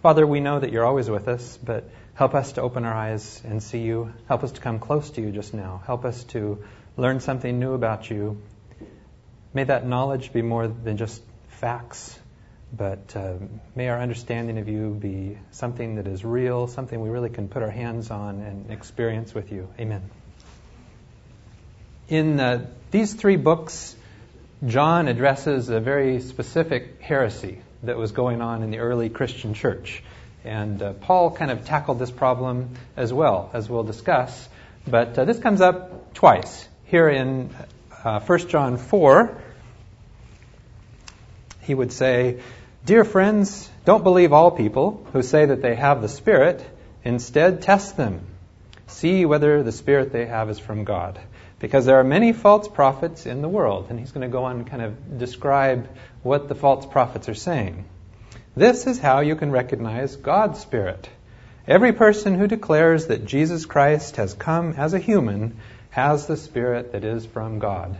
Father, we know that you're always with us, but help us to open our eyes and see you. Help us to come close to you just now. Help us to learn something new about you. May that knowledge be more than just facts, but uh, may our understanding of you be something that is real, something we really can put our hands on and experience with you. Amen. In uh, these three books, John addresses a very specific heresy that was going on in the early Christian church. And uh, Paul kind of tackled this problem as well, as we'll discuss. But uh, this comes up twice. Here in uh, 1 John 4, he would say, Dear friends, don't believe all people who say that they have the Spirit. Instead, test them. See whether the Spirit they have is from God. Because there are many false prophets in the world. And he's going to go on and kind of describe what the false prophets are saying. This is how you can recognize God's Spirit. Every person who declares that Jesus Christ has come as a human has the Spirit that is from God.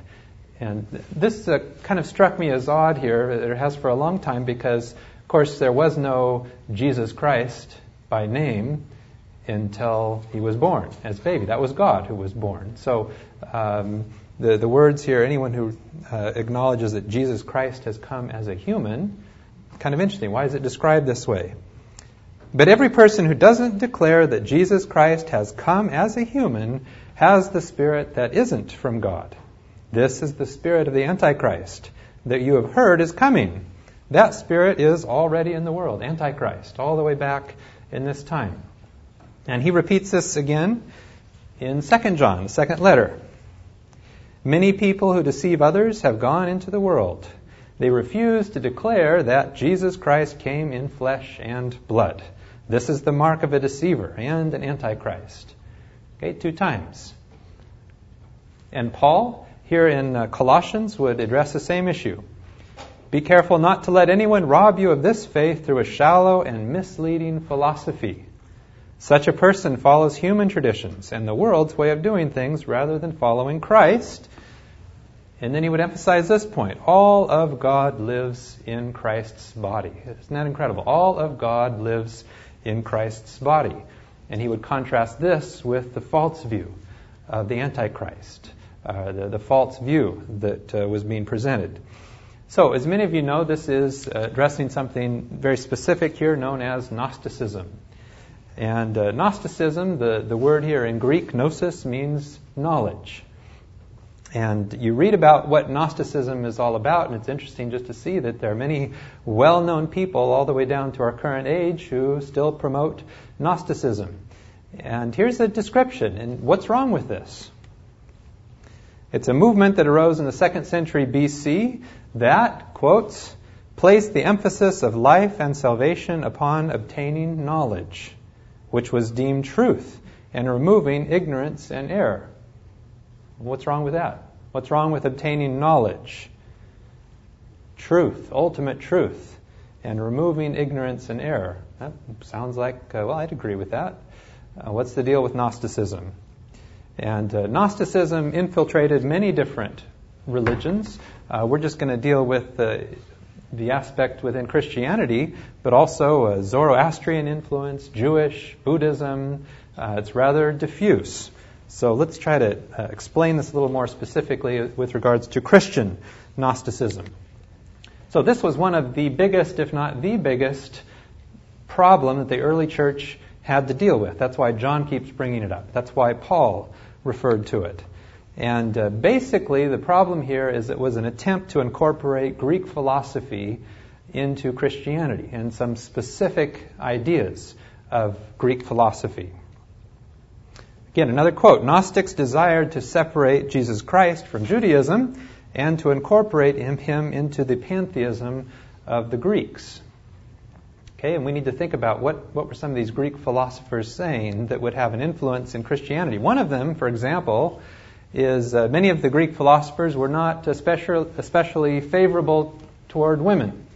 And this uh, kind of struck me as odd here. It has for a long time because, of course, there was no Jesus Christ by name until he was born as baby. That was God who was born. So um, the, the words here, anyone who uh, acknowledges that Jesus Christ has come as a human, kind of interesting. Why is it described this way? But every person who doesn't declare that Jesus Christ has come as a human has the spirit that isn't from God. This is the spirit of the Antichrist that you have heard is coming. That spirit is already in the world, Antichrist, all the way back in this time. And he repeats this again in 2 John, the second letter. Many people who deceive others have gone into the world. They refuse to declare that Jesus Christ came in flesh and blood. This is the mark of a deceiver and an antichrist. Okay, two times. And Paul, here in uh, Colossians, would address the same issue. Be careful not to let anyone rob you of this faith through a shallow and misleading philosophy such a person follows human traditions and the world's way of doing things rather than following Christ. And then he would emphasize this point all of God lives in Christ's body. Isn't that incredible? All of God lives in Christ's body. And he would contrast this with the false view of the Antichrist, uh, the, the, false view that uh, was being presented. So, as many of you know, this is addressing something very specific here known as Gnosticism. And uh, Gnosticism, the, the word here in Greek, gnosis, means knowledge. And you read about what Gnosticism is all about, and it's interesting just to see that there are many well known people all the way down to our current age who still promote Gnosticism. And here's a description. And what's wrong with this? It's a movement that arose in the second century BC that, quotes, placed the emphasis of life and salvation upon obtaining knowledge which was deemed truth, and removing ignorance and error. What's wrong with that? What's wrong with obtaining knowledge? Truth, ultimate truth, and removing ignorance and error. That sounds like, uh, well, I'd agree with that. Uh, what's the deal with Gnosticism? And uh, Gnosticism infiltrated many different religions. Uh, we're just going to deal with the the aspect within Christianity, but also a Zoroastrian influence, Jewish, Buddhism. Uh, it's rather diffuse. So let's try to uh, explain this a little more specifically with regards to Christian Gnosticism. So this was one of the biggest, if not the biggest, problem that the early church had to deal with. That's why John keeps bringing it up. That's why Paul referred to it. And uh, basically, the problem here is it was an attempt to incorporate Greek philosophy into Christianity and some specific ideas of Greek philosophy. Again, another quote Gnostics desired to separate Jesus Christ from Judaism and to incorporate him into the pantheism of the Greeks. Okay, and we need to think about what, what were some of these Greek philosophers saying that would have an influence in Christianity. One of them, for example, is uh, many of the Greek philosophers were not especially, especially favorable toward women.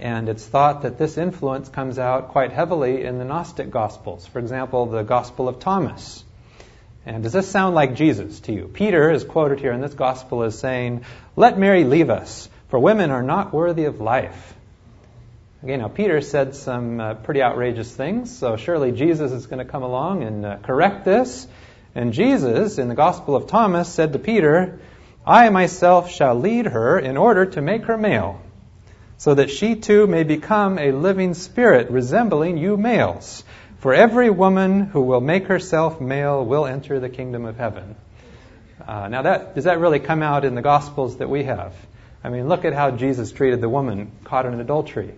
And it's thought that this influence comes out quite heavily in the Gnostic Gospels. For example, the Gospel of Thomas. And does this sound like Jesus to you? Peter is quoted here in this Gospel as saying, Let Mary leave us, for women are not worthy of life. Okay, now Peter said some uh, pretty outrageous things, so surely Jesus is going to come along and uh, correct this. And Jesus, in the Gospel of Thomas, said to Peter, I myself shall lead her in order to make her male, so that she too may become a living spirit resembling you males. For every woman who will make herself male will enter the kingdom of heaven. Uh, now, that, does that really come out in the Gospels that we have? I mean, look at how Jesus treated the woman caught in adultery.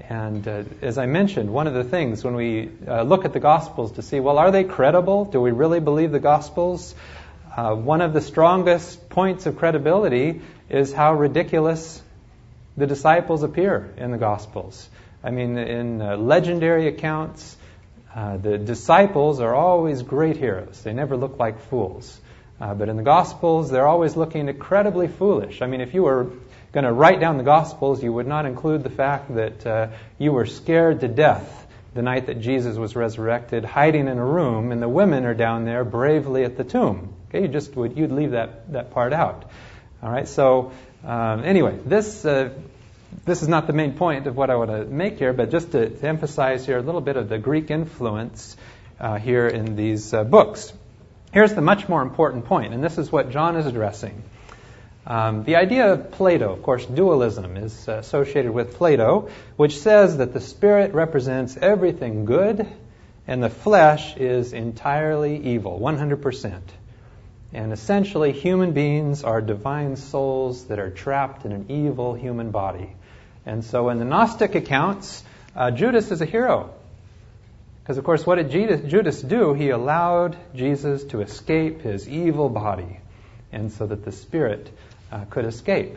And uh, as I mentioned, one of the things when we uh, look at the Gospels to see, well, are they credible? Do we really believe the Gospels? Uh, one of the strongest points of credibility is how ridiculous the disciples appear in the Gospels. I mean, in uh, legendary accounts, uh, the disciples are always great heroes. They never look like fools. Uh, but in the Gospels, they're always looking incredibly foolish. I mean, if you were going to write down the Gospels, you would not include the fact that uh, you were scared to death the night that Jesus was resurrected, hiding in a room, and the women are down there bravely at the tomb. Okay, you just would you'd leave that that part out. All right. So um, anyway, this uh, this is not the main point of what I want to make here, but just to, to emphasize here a little bit of the Greek influence uh, here in these uh, books. Here's the much more important point, and this is what John is addressing. Um, the idea of Plato, of course, dualism is associated with Plato, which says that the spirit represents everything good and the flesh is entirely evil, 100%. And essentially, human beings are divine souls that are trapped in an evil human body. And so, in the Gnostic accounts, uh, Judas is a hero. Because, of course, what did Judas do? He allowed Jesus to escape his evil body, and so that the spirit uh, could escape.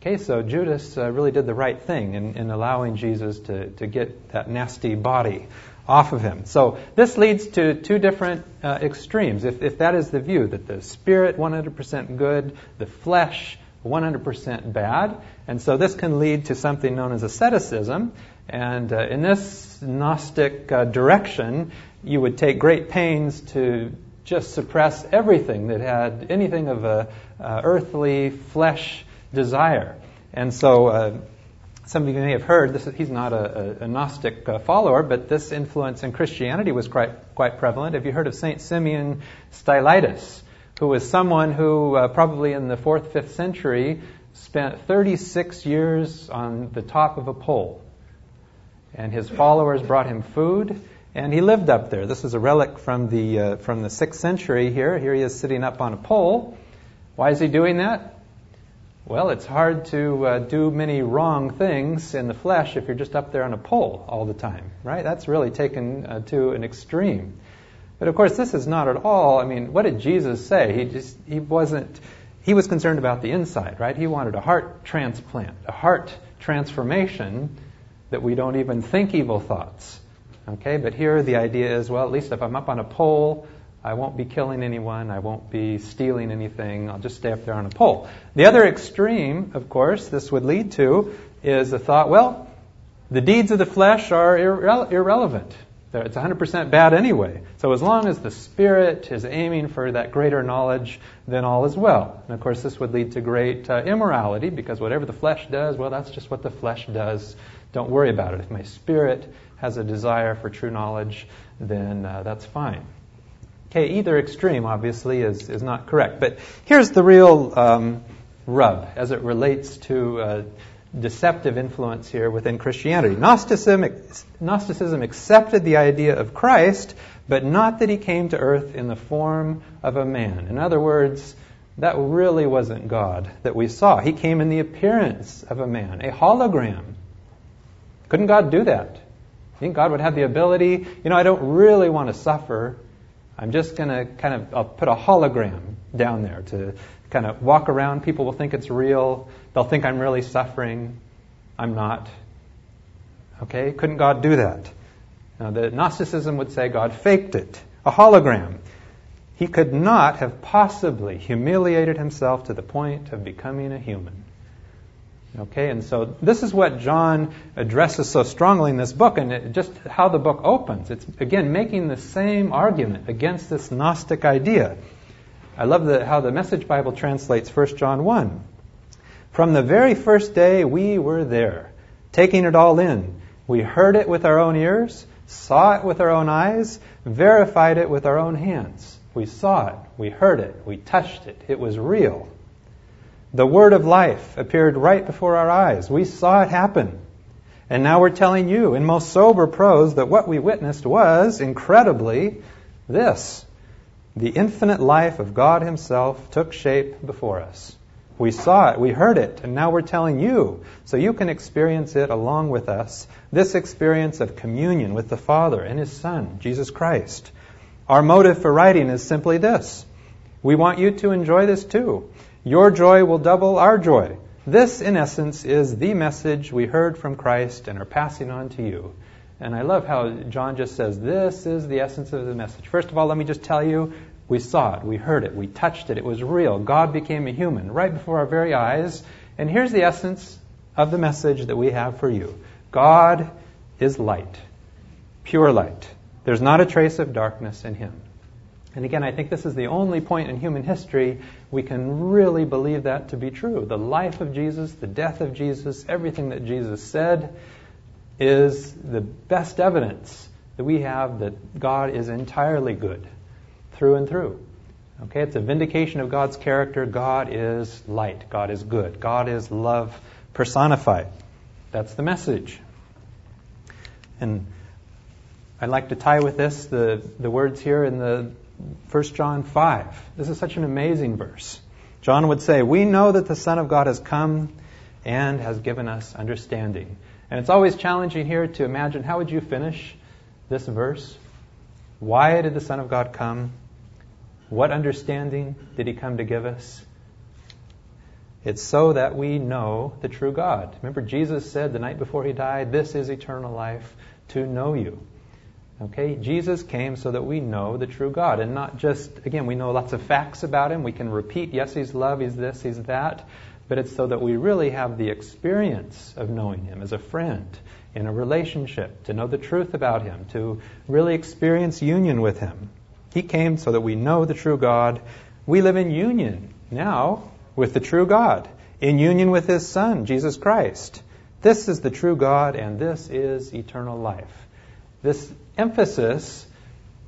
Okay, so Judas uh, really did the right thing in, in allowing Jesus to, to get that nasty body off of him. So this leads to two different uh, extremes. If, if that is the view, that the spirit 100% good, the flesh 100% bad, and so this can lead to something known as asceticism. And uh, in this Gnostic uh, direction, you would take great pains to just suppress everything that had anything of a uh, earthly flesh desire. And so, uh, some of you may have heard this. He's not a, a, a Gnostic uh, follower, but this influence in Christianity was quite quite prevalent. Have you heard of Saint Simeon Stylites, who was someone who uh, probably in the fourth fifth century spent 36 years on the top of a pole, and his followers brought him food and he lived up there. This is a relic from the, uh, from the 6th century here. Here he is sitting up on a pole. Why is he doing that? Well, it's hard to uh, do many wrong things in the flesh if you're just up there on a pole all the time, right? That's really taken uh, to an extreme. But of course, this is not at all. I mean, what did Jesus say? He just he wasn't. He was concerned about the inside, right? He wanted a heart transplant, a heart transformation that we don't even think evil thoughts. Okay, but here the idea is well, at least if I'm up on a pole, I won't be killing anyone, I won't be stealing anything, I'll just stay up there on a pole. The other extreme, of course, this would lead to is the thought, well, the deeds of the flesh are irre- irrelevant. It's 100% bad anyway. So as long as the spirit is aiming for that greater knowledge, then all is well. And of course, this would lead to great uh, immorality because whatever the flesh does, well, that's just what the flesh does. Don't worry about it. If my spirit has a desire for true knowledge, then uh, that's fine. Okay, either extreme obviously is, is not correct. But here's the real um, rub as it relates to uh, deceptive influence here within Christianity. Gnosticism, Gnosticism accepted the idea of Christ, but not that he came to earth in the form of a man. In other words, that really wasn't God that we saw. He came in the appearance of a man, a hologram. Couldn't God do that? think God would have the ability, you know, I don't really want to suffer. I'm just going to kind of I'll put a hologram down there to kind of walk around. People will think it's real. They'll think I'm really suffering. I'm not. Okay? Couldn't God do that? Now, the Gnosticism would say God faked it, a hologram. He could not have possibly humiliated himself to the point of becoming a human. Okay, and so this is what John addresses so strongly in this book, and it, just how the book opens. It's, again, making the same argument against this Gnostic idea. I love the, how the Message Bible translates 1 John 1. From the very first day we were there, taking it all in. We heard it with our own ears, saw it with our own eyes, verified it with our own hands. We saw it, we heard it, we touched it. It was real. The word of life appeared right before our eyes. We saw it happen. And now we're telling you in most sober prose that what we witnessed was, incredibly, this. The infinite life of God Himself took shape before us. We saw it, we heard it, and now we're telling you so you can experience it along with us. This experience of communion with the Father and His Son, Jesus Christ. Our motive for writing is simply this. We want you to enjoy this too. Your joy will double our joy. This, in essence, is the message we heard from Christ and are passing on to you. And I love how John just says, This is the essence of the message. First of all, let me just tell you, we saw it, we heard it, we touched it, it was real. God became a human right before our very eyes. And here's the essence of the message that we have for you God is light, pure light. There's not a trace of darkness in him. And again, I think this is the only point in human history we can really believe that to be true. The life of Jesus, the death of Jesus, everything that Jesus said is the best evidence that we have that God is entirely good through and through. Okay, it's a vindication of God's character. God is light. God is good. God is love personified. That's the message. And I'd like to tie with this the, the words here in the 1 John 5. This is such an amazing verse. John would say, We know that the Son of God has come and has given us understanding. And it's always challenging here to imagine how would you finish this verse? Why did the Son of God come? What understanding did he come to give us? It's so that we know the true God. Remember, Jesus said the night before he died, This is eternal life, to know you. Okay? Jesus came so that we know the true God. And not just, again, we know lots of facts about him. We can repeat, yes, he's love, he's this, he's that. But it's so that we really have the experience of knowing him as a friend, in a relationship, to know the truth about him, to really experience union with him. He came so that we know the true God. We live in union now with the true God, in union with his Son, Jesus Christ. This is the true God, and this is eternal life. This emphasis,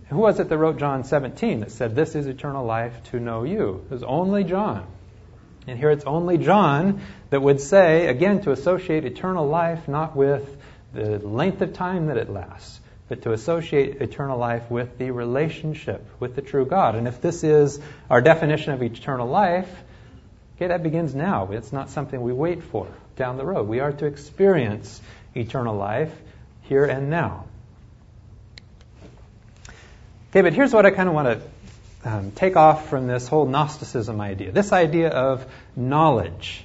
who was it that wrote John 17 that said, This is eternal life to know you? It was only John. And here it's only John that would say, again, to associate eternal life not with the length of time that it lasts, but to associate eternal life with the relationship with the true God. And if this is our definition of eternal life, okay, that begins now. It's not something we wait for down the road. We are to experience eternal life here and now. Okay, but here's what I kind of want to um, take off from this whole Gnosticism idea this idea of knowledge.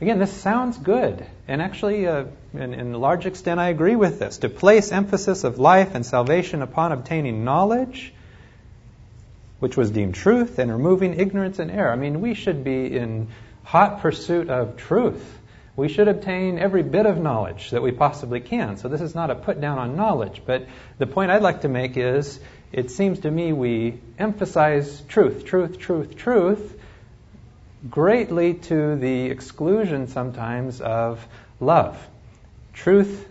Again, this sounds good. And actually, uh, in, in a large extent, I agree with this. To place emphasis of life and salvation upon obtaining knowledge, which was deemed truth, and removing ignorance and error. I mean, we should be in hot pursuit of truth. We should obtain every bit of knowledge that we possibly can. So this is not a put down on knowledge, but the point I'd like to make is it seems to me we emphasize truth, truth, truth, truth, greatly to the exclusion sometimes of love. Truth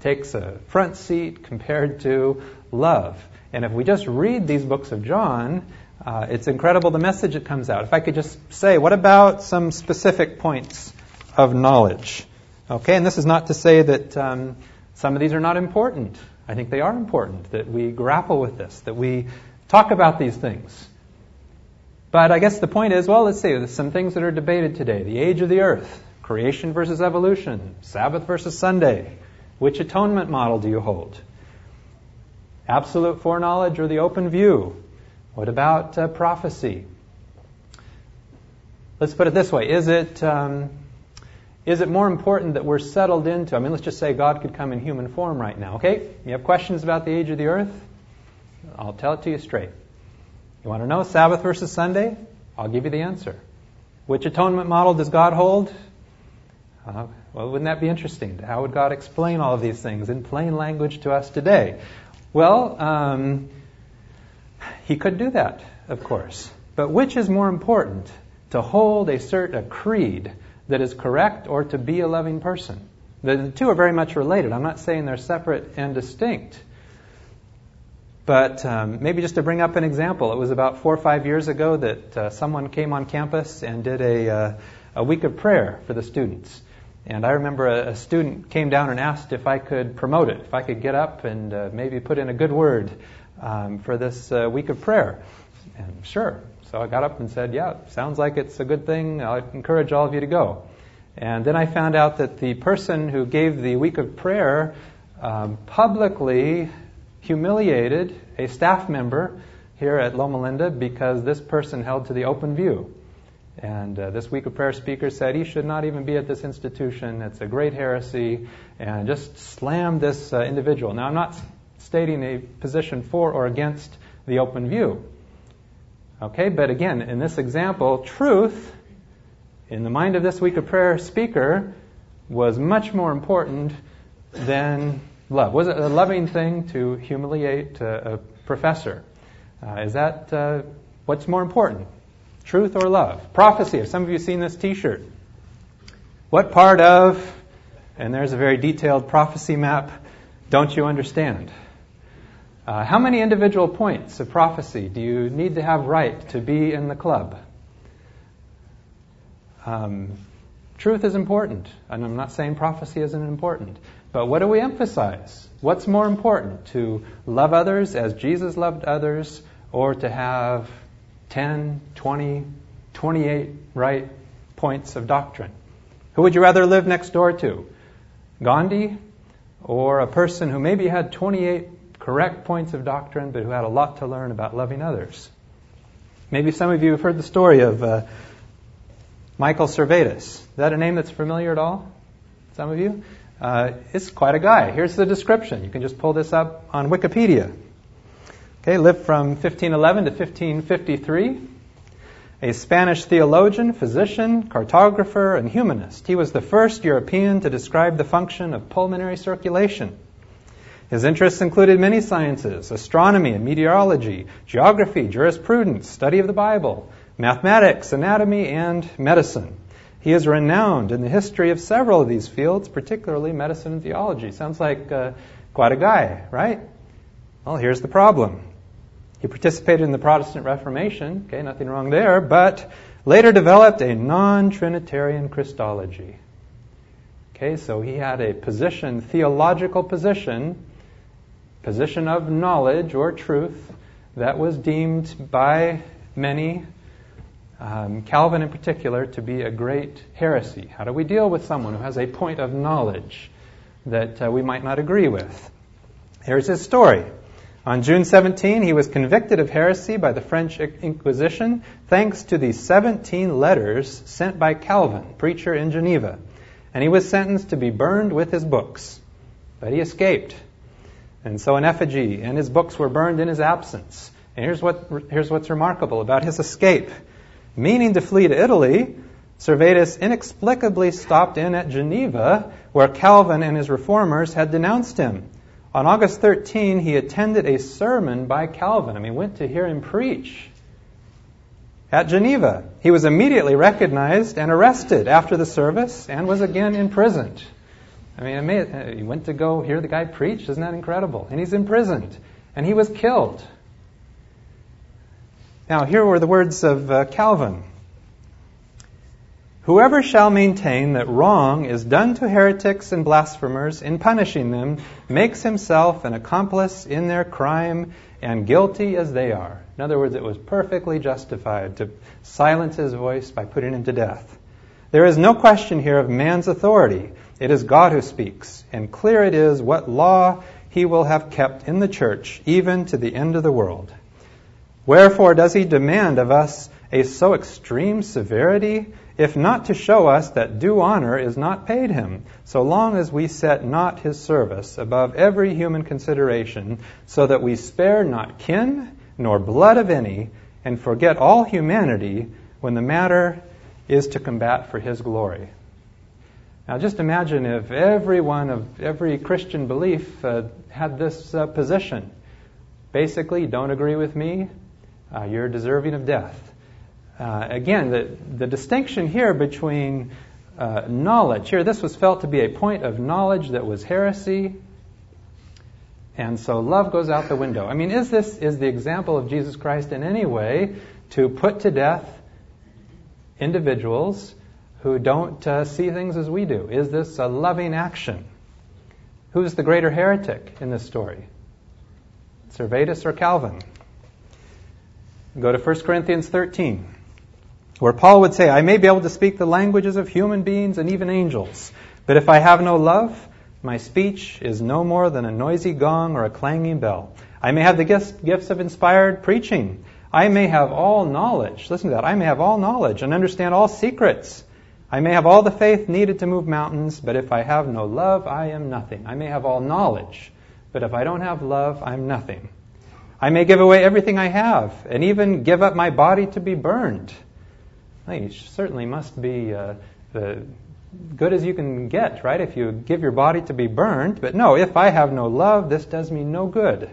takes a front seat compared to love. And if we just read these books of John, uh, it's incredible the message that comes out. If I could just say, what about some specific points of knowledge? Okay, and this is not to say that um, some of these are not important. I think they are important that we grapple with this, that we talk about these things. But I guess the point is well, let's see, there's some things that are debated today the age of the earth, creation versus evolution, Sabbath versus Sunday. Which atonement model do you hold? Absolute foreknowledge or the open view? What about uh, prophecy? Let's put it this way Is it. Um, is it more important that we're settled into? I mean, let's just say God could come in human form right now. Okay? You have questions about the age of the earth? I'll tell it to you straight. You want to know Sabbath versus Sunday? I'll give you the answer. Which atonement model does God hold? Uh, well, wouldn't that be interesting? How would God explain all of these things in plain language to us today? Well, um, He could do that, of course. But which is more important? To hold a certain creed that is correct or to be a loving person. The two are very much related. I'm not saying they're separate and distinct. But um, maybe just to bring up an example, it was about four or five years ago that uh, someone came on campus and did a, uh, a week of prayer for the students. And I remember a, a, student came down and asked if I could promote it, if I could get up and uh, maybe put in a good word um, for this uh, week of prayer. And sure. So I got up and said, Yeah, sounds like it's a good thing. I encourage all of you to go. And then I found out that the person who gave the week of prayer um, publicly humiliated a staff member here at Loma Linda because this person held to the open view. And uh, this week of prayer speaker said he should not even be at this institution. It's a great heresy, and just slammed this uh, individual. Now, I'm not stating a position for or against the open view. Okay, but again, in this example, truth in the mind of this week of prayer speaker was much more important than love. Was it a loving thing to humiliate a, a professor? Uh, is that uh, what's more important? Truth or love? Prophecy. Have some of you seen this t shirt? What part of, and there's a very detailed prophecy map, don't you understand? Uh, how many individual points of prophecy do you need to have right to be in the club? Um, truth is important, and I'm not saying prophecy isn't important. But what do we emphasize? What's more important, to love others as Jesus loved others, or to have 10, 20, 28 right points of doctrine? Who would you rather live next door to? Gandhi or a person who maybe had 28 correct points of doctrine but who had a lot to learn about loving others? Maybe some of you have heard the story of uh, Michael Servetus. Is that a name that's familiar at all? Some of you? Uh, it's quite a guy. Here's the description. You can just pull this up on Wikipedia. Okay, lived from 1511 to 1553. A Spanish theologian, physician, cartographer, and humanist. He was the first European to describe the function of pulmonary circulation. His interests included many sciences astronomy and meteorology, geography, jurisprudence, study of the Bible, mathematics, anatomy, and medicine. He is renowned in the history of several of these fields, particularly medicine and theology. Sounds like uh, quite a guy, right? Well, here's the problem. He participated in the Protestant Reformation, okay, nothing wrong there, but later developed a non Trinitarian Christology. Okay, so he had a position, theological position, position of knowledge or truth that was deemed by many um, Calvin in particular, to be a great heresy. How do we deal with someone who has a point of knowledge that uh, we might not agree with? Here's his story. On June 17, he was convicted of heresy by the French Inquisition thanks to the 17 letters sent by Calvin, preacher in Geneva. And he was sentenced to be burned with his books. But he escaped. And so an effigy and his books were burned in his absence. And here's, what, here's what's remarkable about his escape. Meaning to flee to Italy, Servetus inexplicably stopped in at Geneva, where Calvin and his reformers had denounced him. On August 13, he attended a sermon by Calvin. I mean, went to hear him preach at Geneva. He was immediately recognized and arrested after the service and was again imprisoned. I mean, he went to go hear the guy preach. Isn't that incredible? And he's imprisoned. And he was killed. Now, here were the words of uh, Calvin Whoever shall maintain that wrong is done to heretics and blasphemers in punishing them makes himself an accomplice in their crime and guilty as they are. In other words, it was perfectly justified to silence his voice by putting him to death. There is no question here of man's authority. It is God who speaks, and clear it is what law he will have kept in the church, even to the end of the world. Wherefore does he demand of us a so extreme severity, if not to show us that due honor is not paid him, so long as we set not his service above every human consideration, so that we spare not kin nor blood of any, and forget all humanity when the matter is to combat for his glory. Now, just imagine if everyone of every Christian belief uh, had this uh, position. Basically, don't agree with me, uh, you're deserving of death. Uh, again, the, the distinction here between uh, knowledge. Here, this was felt to be a point of knowledge that was heresy. And so love goes out the window. I mean, is this is the example of Jesus Christ in any way to put to death individuals who don't uh, see things as we do? Is this a loving action? Who's the greater heretic in this story? Servetus or Calvin? Go to 1 Corinthians 13 where Paul would say, I may be able to speak the languages of human beings and even angels, but if I have no love, my speech is no more than a noisy gong or a clanging bell. I may have the gifts of inspired preaching. I may have all knowledge. Listen to that. I may have all knowledge and understand all secrets. I may have all the faith needed to move mountains, but if I have no love, I am nothing. I may have all knowledge, but if I don't have love, I'm nothing. I may give away everything I have and even give up my body to be burned you certainly must be uh, the good as you can get, right? If you give your body to be burned. But no, if I have no love, this does me no good.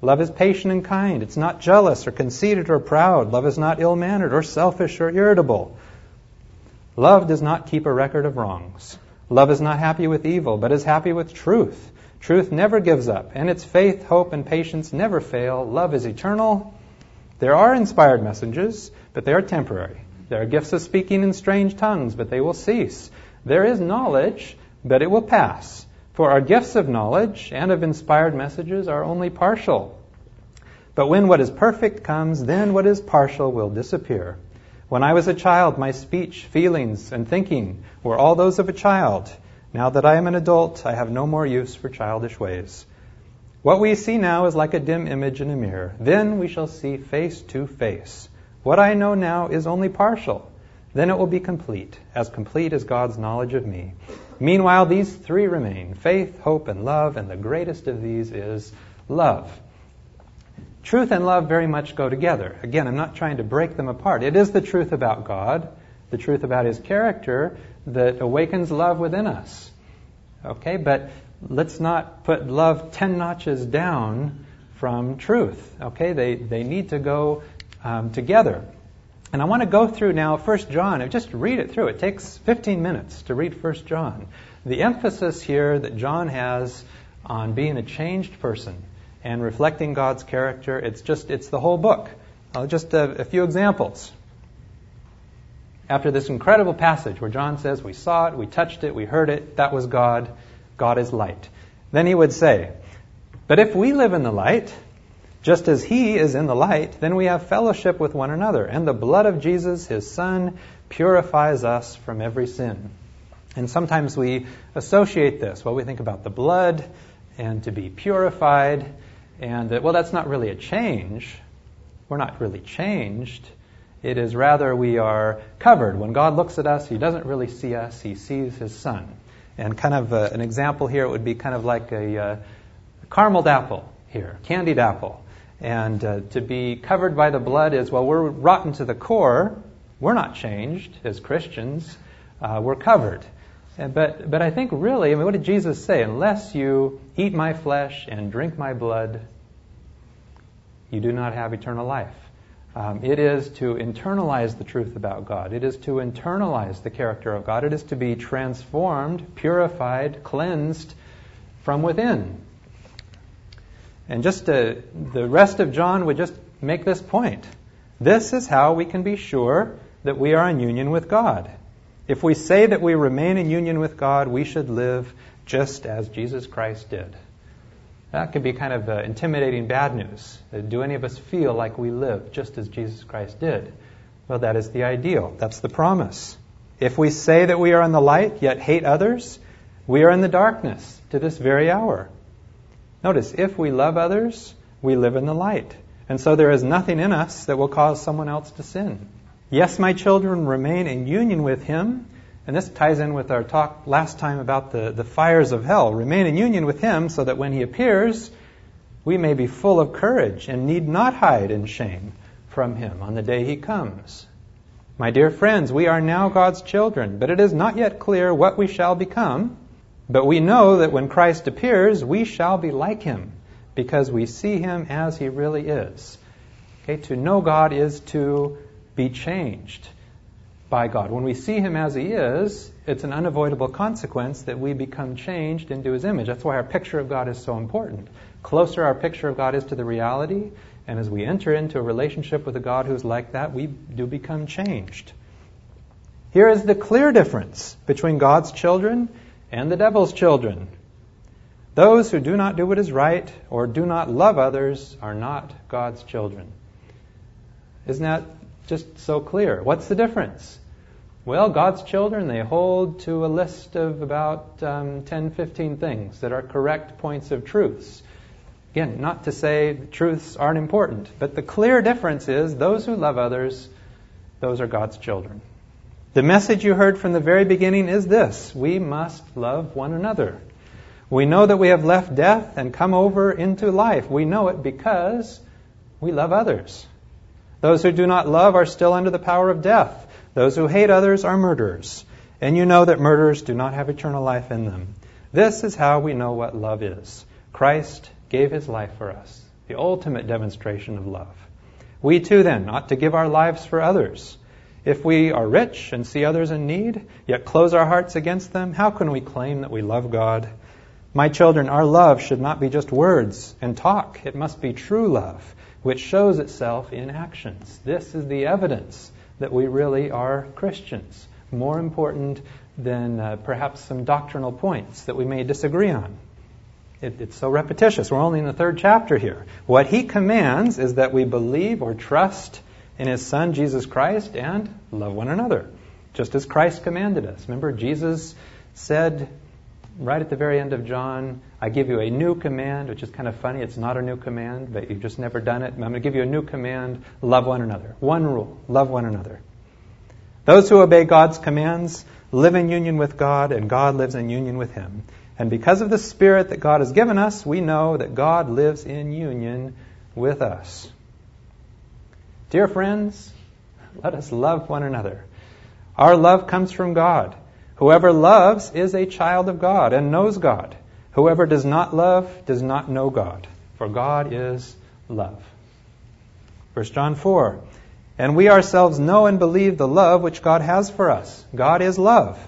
Love is patient and kind. It's not jealous or conceited or proud. Love is not ill mannered or selfish or irritable. Love does not keep a record of wrongs. Love is not happy with evil, but is happy with truth. Truth never gives up, and its faith, hope, and patience never fail. Love is eternal. There are inspired messages, but they are temporary. There are gifts of speaking in strange tongues, but they will cease. There is knowledge, but it will pass. For our gifts of knowledge and of inspired messages are only partial. But when what is perfect comes, then what is partial will disappear. When I was a child, my speech, feelings, and thinking were all those of a child. Now that I am an adult, I have no more use for childish ways. What we see now is like a dim image in a mirror. Then we shall see face to face. What I know now is only partial. Then it will be complete, as complete as God's knowledge of me. Meanwhile, these three remain faith, hope, and love, and the greatest of these is love. Truth and love very much go together. Again, I'm not trying to break them apart. It is the truth about God, the truth about His character, that awakens love within us. Okay, but let's not put love ten notches down from truth. Okay, they, they need to go um, together. And I want to go through now 1 John just read it through. It takes 15 minutes to read 1 John. The emphasis here that John has on being a changed person and reflecting God's character, it's just, it's the whole book. Uh, just a, a few examples. After this incredible passage where John says, We saw it, we touched it, we heard it, that was God, God is light. Then he would say, But if we live in the light, just as he is in the light, then we have fellowship with one another, and the blood of Jesus, his Son, purifies us from every sin. And sometimes we associate this. Well, we think about the blood and to be purified, and that, well, that's not really a change. We're not really changed. It is rather we are covered. When God looks at us, He doesn't really see us, He sees His Son. And kind of uh, an example here it would be kind of like a uh, carameled apple here, candied apple. And uh, to be covered by the blood is, well, we're rotten to the core. We're not changed as Christians. Uh, we're covered. But, but I think really, I mean, what did Jesus say? Unless you eat my flesh and drink my blood, you do not have eternal life. Um, it is to internalize the truth about God. It is to internalize the character of God. It is to be transformed, purified, cleansed from within. And just to, the rest of John would just make this point. This is how we can be sure that we are in union with God. If we say that we remain in union with God, we should live just as Jesus Christ did. That can be kind of uh, intimidating bad news. Uh, do any of us feel like we live just as Jesus Christ did? Well, that is the ideal. That's the promise. If we say that we are in the light, yet hate others, we are in the darkness to this very hour. Notice, if we love others, we live in the light. And so there is nothing in us that will cause someone else to sin. Yes, my children remain in union with Him. And this ties in with our talk last time about the, the fires of hell. Remain in union with Him so that when He appears, we may be full of courage and need not hide in shame from Him on the day He comes. My dear friends, we are now God's children, but it is not yet clear what we shall become. But we know that when Christ appears, we shall be like him because we see him as he really is. Okay, to know God is to be changed. by God. When we see him as he is, it's an unavoidable consequence that we become changed into his image. That's why our picture of God is so important. Closer our picture of God is to the reality, and as we enter into a relationship with a God who's like that, we do become changed. Here is the clear difference between God's children and the devil's children. Those who do not do what is right or do not love others are not God's children. Isn't that just so clear? What's the difference? Well, God's children, they hold to a list of about um, 10, 15 things that are correct points of truths. Again, not to say truths aren't important, but the clear difference is those who love others, those are God's children. The message you heard from the very beginning is this we must love one another. We know that we have left death and come over into life. We know it because we love others. Those who do not love are still under the power of death. Those who hate others are murderers. And you know that murderers do not have eternal life in them. This is how we know what love is. Christ gave his life for us, the ultimate demonstration of love. We too then ought to give our lives for others. If we are rich and see others in need, yet close our hearts against them, how can we claim that we love God? My children, our love should not be just words and talk. It must be true love, which shows itself in actions. This is the evidence that we really are Christians. More important than uh, perhaps some doctrinal points that we may disagree on. It, it's so repetitious. We're only in the third chapter here. What he commands is that we believe or trust in his Son, Jesus Christ, and love one another, just as Christ commanded us. Remember, Jesus said right at the very end of John, I give you a new command, which is kind of funny. It's not a new command, but you've just never done it. I'm going to give you a new command love one another. One rule love one another. Those who obey God's commands live in union with God, and God lives in union with him. And because of the Spirit that God has given us, we know that God lives in union with us. Dear friends, let us love one another. Our love comes from God. Whoever loves is a child of God and knows God. Whoever does not love does not know God, for God is love. 1 John 4. And we ourselves know and believe the love which God has for us. God is love.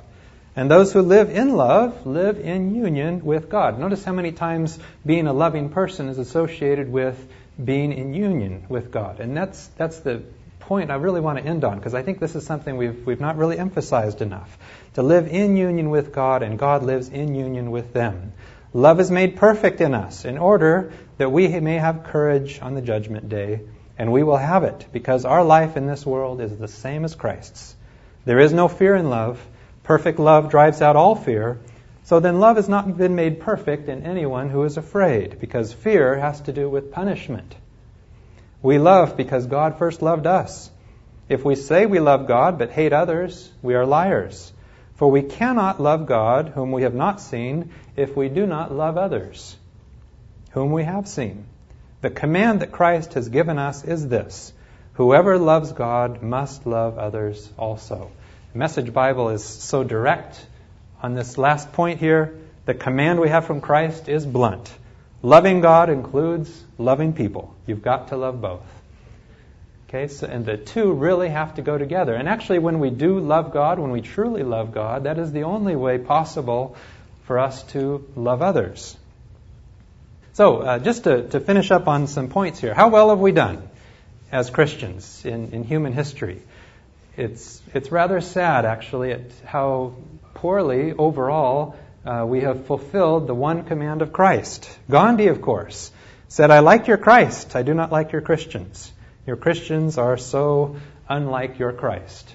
And those who live in love live in union with God. Notice how many times being a loving person is associated with being in union with God. And that's, that's the point I really want to end on because I think this is something we've, we've not really emphasized enough. To live in union with God and God lives in union with them. Love is made perfect in us in order that we may have courage on the judgment day. And we will have it because our life in this world is the same as Christ's. There is no fear in love Perfect love drives out all fear. So then love has not been made perfect in anyone who is afraid, because fear has to do with punishment. We love because God first loved us. If we say we love God but hate others, we are liars. For we cannot love God, whom we have not seen, if we do not love others, whom we have seen. The command that Christ has given us is this Whoever loves God must love others also. The Message Bible is so direct on this last point here. The command we have from Christ is blunt. Loving God includes loving people. You've got to love both. Okay, so, and the two really have to go together. And actually, when we do love God, when we truly love God, that is the only way possible for us to love others. So, uh, just to, to finish up on some points here, how well have we done as Christians in, in human history? it's, it's rather sad, actually, at how poorly overall uh, we have fulfilled the one command of Christ. Gandhi, of course, said, I like your Christ, I do not like your Christians. Your Christians are so unlike your Christ.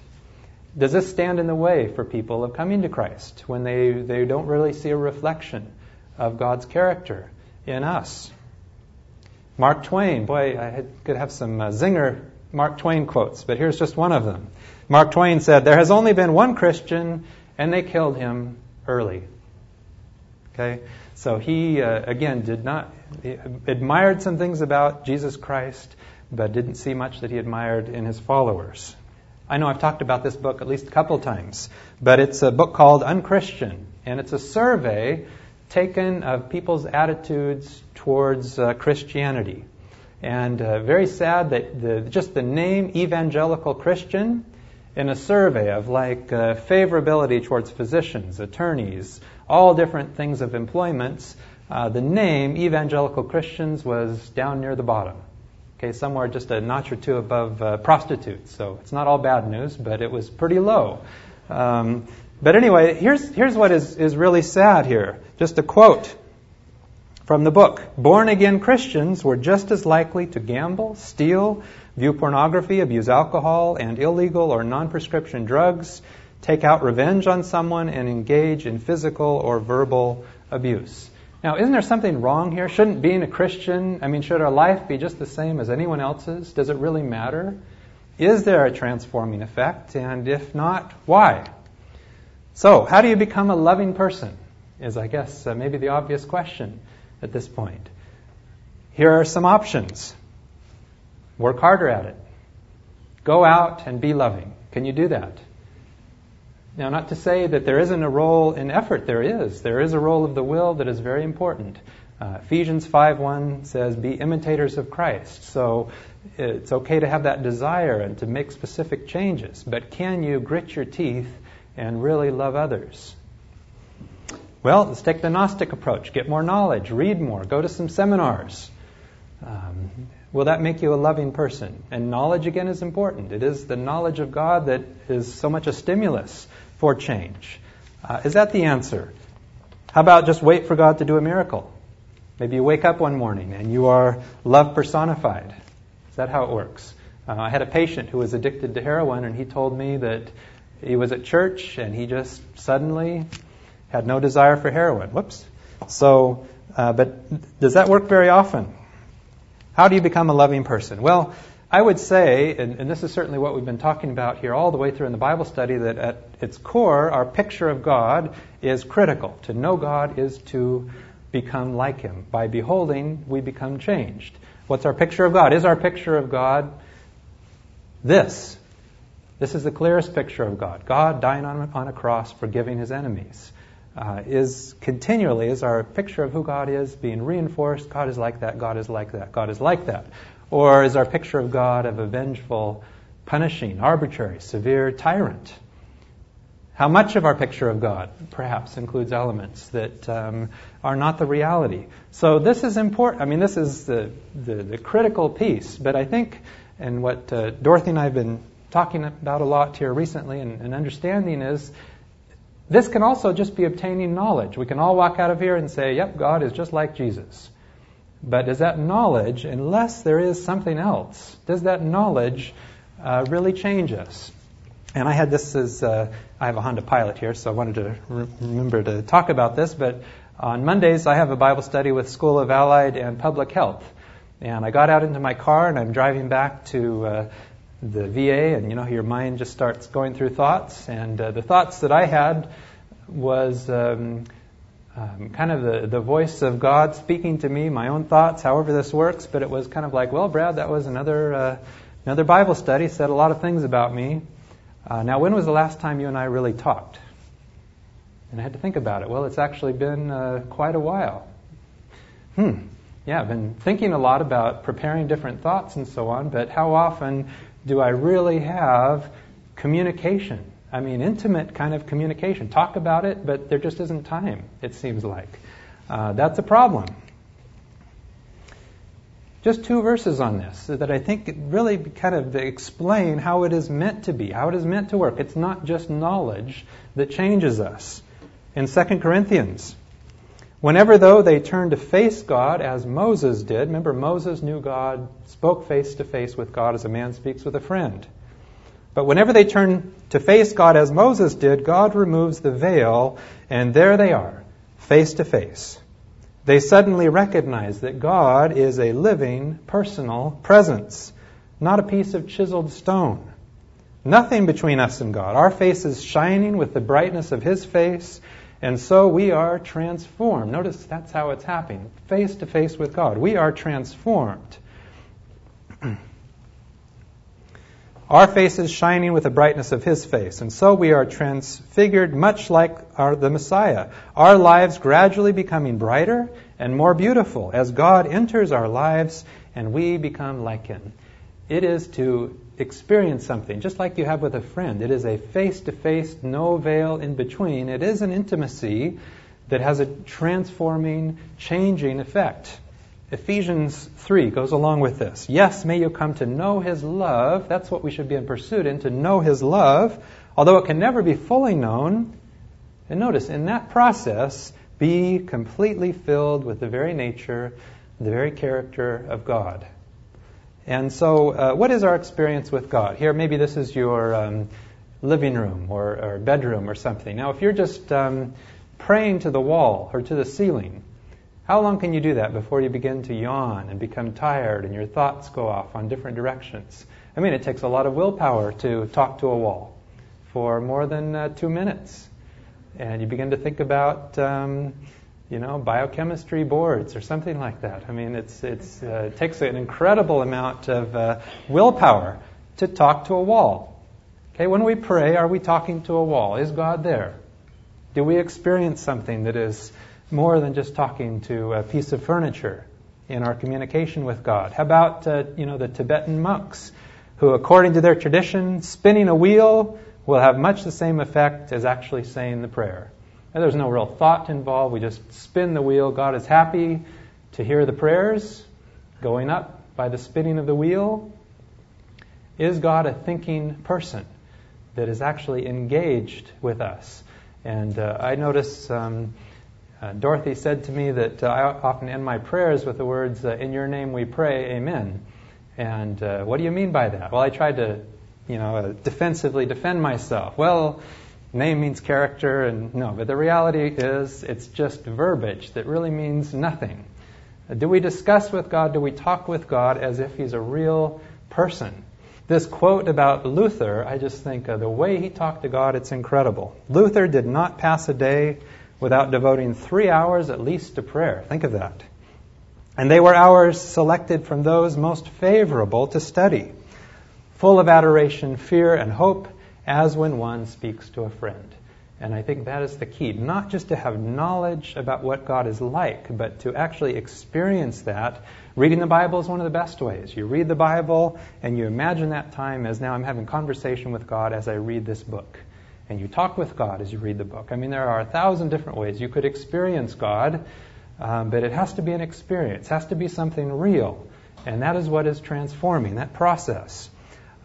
Does this stand in the way for people of coming to Christ when they, they don't really see a reflection of God's character in us? Mark Twain, boy, I had, could have some uh, zinger Mark Twain quotes, but here's just one of them. Mark Twain said, There has only been one Christian, and they killed him early. Okay? So he, uh, again, did not, admired some things about Jesus Christ, but didn't see much that he admired in his followers. I know I've talked about this book at least a couple times, but it's a book called Unchristian, and it's a survey taken of people's attitudes towards uh, Christianity. And uh, very sad that the, just the name evangelical Christian in a survey of like uh, favorability towards physicians, attorneys, all different things of employments, uh, the name evangelical Christians was down near the bottom. Okay, somewhere just a notch or two above uh, prostitutes. So it's not all bad news, but it was pretty low. Um, but anyway, here's, here's what is, is really sad here. Just a quote from the book. Born again Christians were just as likely to gamble, steal, view pornography, abuse alcohol and illegal or non prescription drugs, take out revenge on someone, and engage in physical or verbal abuse. Now, isn't there something wrong here? Shouldn't being a Christian, I mean, should our life be just the same as anyone else's? Does it really matter? Is there a transforming effect? And if not, why? So, how do you become a loving person? Is, I guess, uh, maybe the obvious question at this point. Here are some options work harder at it, go out and be loving. Can you do that? Now, not to say that there isn't a role in effort, there is. There is a role of the will that is very important. Uh, Ephesians 5:1 says, "Be imitators of Christ." So it's okay to have that desire and to make specific changes, but can you grit your teeth and really love others? Well, let's take the Gnostic approach. Get more knowledge, read more, go to some seminars. Um, will that make you a loving person? And knowledge, again, is important. It is the knowledge of God that is so much a stimulus for change. Uh, is that the answer? How about just wait for God to do a miracle? Maybe you wake up one morning and you are love personified. Is that how it works? Uh, I had a patient who was addicted to heroin, and he told me that he was at church and he just suddenly had no desire for heroin. Whoops. So, uh, but does that work very often? How do you become a loving person? Well, I would say, and, and, this is certainly what we've been talking about here all the way through in the Bible study, that at its core, our picture of God is critical. To know God is to become like Him. By beholding, we become changed. What's our picture of God? Is our picture of God this? This is the clearest picture of God. God dying on, on a cross, forgiving His enemies uh, is continually is our picture of who God is being reinforced. God is like that. God is like that. God is like that. Or is our picture of God of a vengeful, punishing, arbitrary, severe tyrant? How much of our picture of God perhaps includes elements that um, are not the reality? So this is important. I mean, this is the, the, the critical piece. But I think, and what uh, Dorothy and I have been talking about a lot here recently and, and understanding is this can also just be obtaining knowledge. We can all walk out of here and say, yep, God is just like Jesus. But is that knowledge, unless there is something else, does that knowledge uh, really change us? And I had this as, uh, I have a Honda Pilot here, so I wanted to re- remember to talk about this. But on Mondays, I have a Bible study with School of Allied and Public Health. And I got out into my car and I'm driving back to uh, the VA, and you know, your mind just starts going through thoughts. And uh, the thoughts that I had was um, um, kind of the, the voice of God speaking to me, my own thoughts, however this works. But it was kind of like, well, Brad, that was another uh, another Bible study, said a lot of things about me. Uh, now, when was the last time you and I really talked? And I had to think about it. Well, it's actually been uh, quite a while. Hmm. Yeah, I've been thinking a lot about preparing different thoughts and so on, but how often do I really have communication? I mean, intimate kind of communication. Talk about it, but there just isn't time, it seems like. Uh, that's a problem. Just two verses on this that I think really kind of explain how it is meant to be, how it is meant to work. It's not just knowledge that changes us. In 2 Corinthians, whenever though they turned to face God as Moses did, remember Moses knew God spoke face to face with God as a man speaks with a friend. But whenever they turn to face God as Moses did, God removes the veil, and there they are, face to face. They suddenly recognize that God is a living, personal presence, not a piece of chiseled stone. Nothing between us and God. Our face is shining with the brightness of His face, and so we are transformed. Notice that's how it's happening face to face with God. We are transformed. our face is shining with the brightness of his face. And so we are transfigured much like our, the Messiah, our lives gradually becoming brighter and more beautiful as God enters our lives and we become like him. It is to experience something, just like you have with a friend. It is a face to face, no veil in between. It is an intimacy that has a transforming, changing effect. Ephesians 3 goes along with this. Yes, may you come to know His love. That's what we should be in pursuit in, to know His love, although it can never be fully known. And notice, in that process, be completely filled with the very nature, the very character of God. And so, uh, what is our experience with God? Here, maybe this is your um, living room or, or, bedroom or something. Now, if you're just um, praying to the wall or to the ceiling, how long can you do that before you begin to yawn and become tired and your thoughts go off on different directions? I mean, it takes a lot of willpower to talk to a wall for more than uh, two minutes. And you begin to think about, um, you know, biochemistry boards or something like that. I mean, it's, it's, uh, it takes an incredible amount of uh, willpower to talk to a wall. Okay, when we pray, are we talking to a wall? Is God there? Do we experience something that is more than just talking to a piece of furniture in our communication with God? How about, uh, you know, the Tibetan monks who, according to their tradition, spinning a wheel will have much the same effect as actually saying the prayer. And there's no real thought involved. We just spin the wheel. God is happy to hear the prayers going up by the spinning of the wheel. Is God a thinking person that is actually engaged with us? And uh, I notice um, uh, Dorothy said to me that uh, I often end my prayers with the words, uh, In your name we pray, Amen. And uh, what do you mean by that? Well, I tried to, you know, uh, defensively defend myself. Well, name means character, and no, but the reality is it's just verbiage that really means nothing. Do we discuss with God, do we talk with God as if He's a real person? This quote about Luther, I just think uh, the way he talked to God, it's incredible. Luther did not pass a day without devoting three hours at least to prayer. Think of that. And they were hours selected from those most favorable to study, full of adoration, fear, and hope, as when one speaks to a friend. And I think that is the key. Not just to have knowledge about what God is like, but to actually experience that. Reading the Bible is one of the best ways. You read the Bible and you imagine that time as now I'm having conversation with God as I read this book and you talk with God as you read the book. I mean, there are a thousand different ways you could experience God, um, but it has to be an experience, it has to be something real. And that is what is transforming, that process.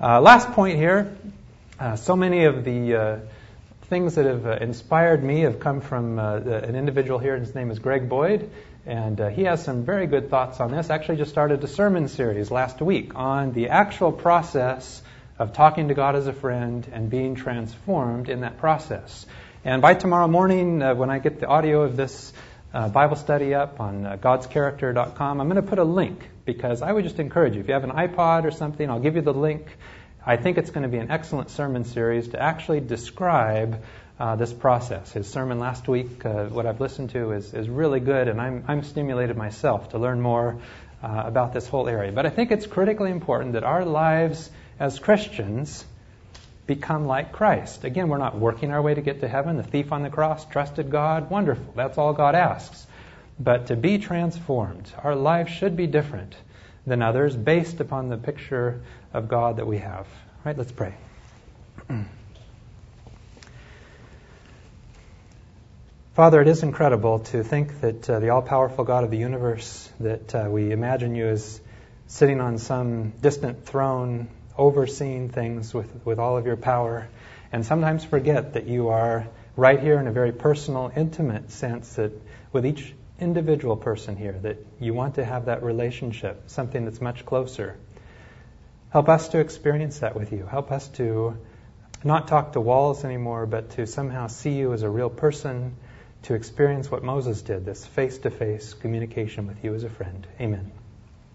Uh, last point here uh, so many of the uh, things that have uh, inspired me have come from uh, an individual here. His name is Greg Boyd. And uh, he has some very good thoughts on this. Actually, just started a sermon series last week on the actual process of talking to God as a friend and being transformed in that process. And by tomorrow morning, uh, when I get the audio of this Bible study up on godscharacter.com, I'm going to put a link because I would just encourage you. If you have an iPod or something, I'll give you the link. I think it's going to be an excellent sermon series to actually describe uh, this process. His sermon last week, uh, what I've listened to, is, is really good, and I'm, I'm stimulated myself to learn more uh, about this whole area. But I think it's critically important that our lives as Christians become like Christ. Again, we're not working our way to get to heaven. The thief on the cross trusted God. Wonderful. That's all God asks. But to be transformed, our life should be different than others based upon the picture of God that we have. All right, let's pray. Father, it is incredible to think that uh, the all powerful God of the universe, that uh, we imagine you as sitting on some distant throne overseeing things with, with all of your power, and sometimes forget that you are right here in a very personal, intimate sense that with each individual person here, that you want to have that relationship, something that's much closer. Help us to experience that with you. Help us to not talk to walls anymore, but to somehow see you as a real person, to experience what Moses did, this face to face communication with you as a friend. Amen.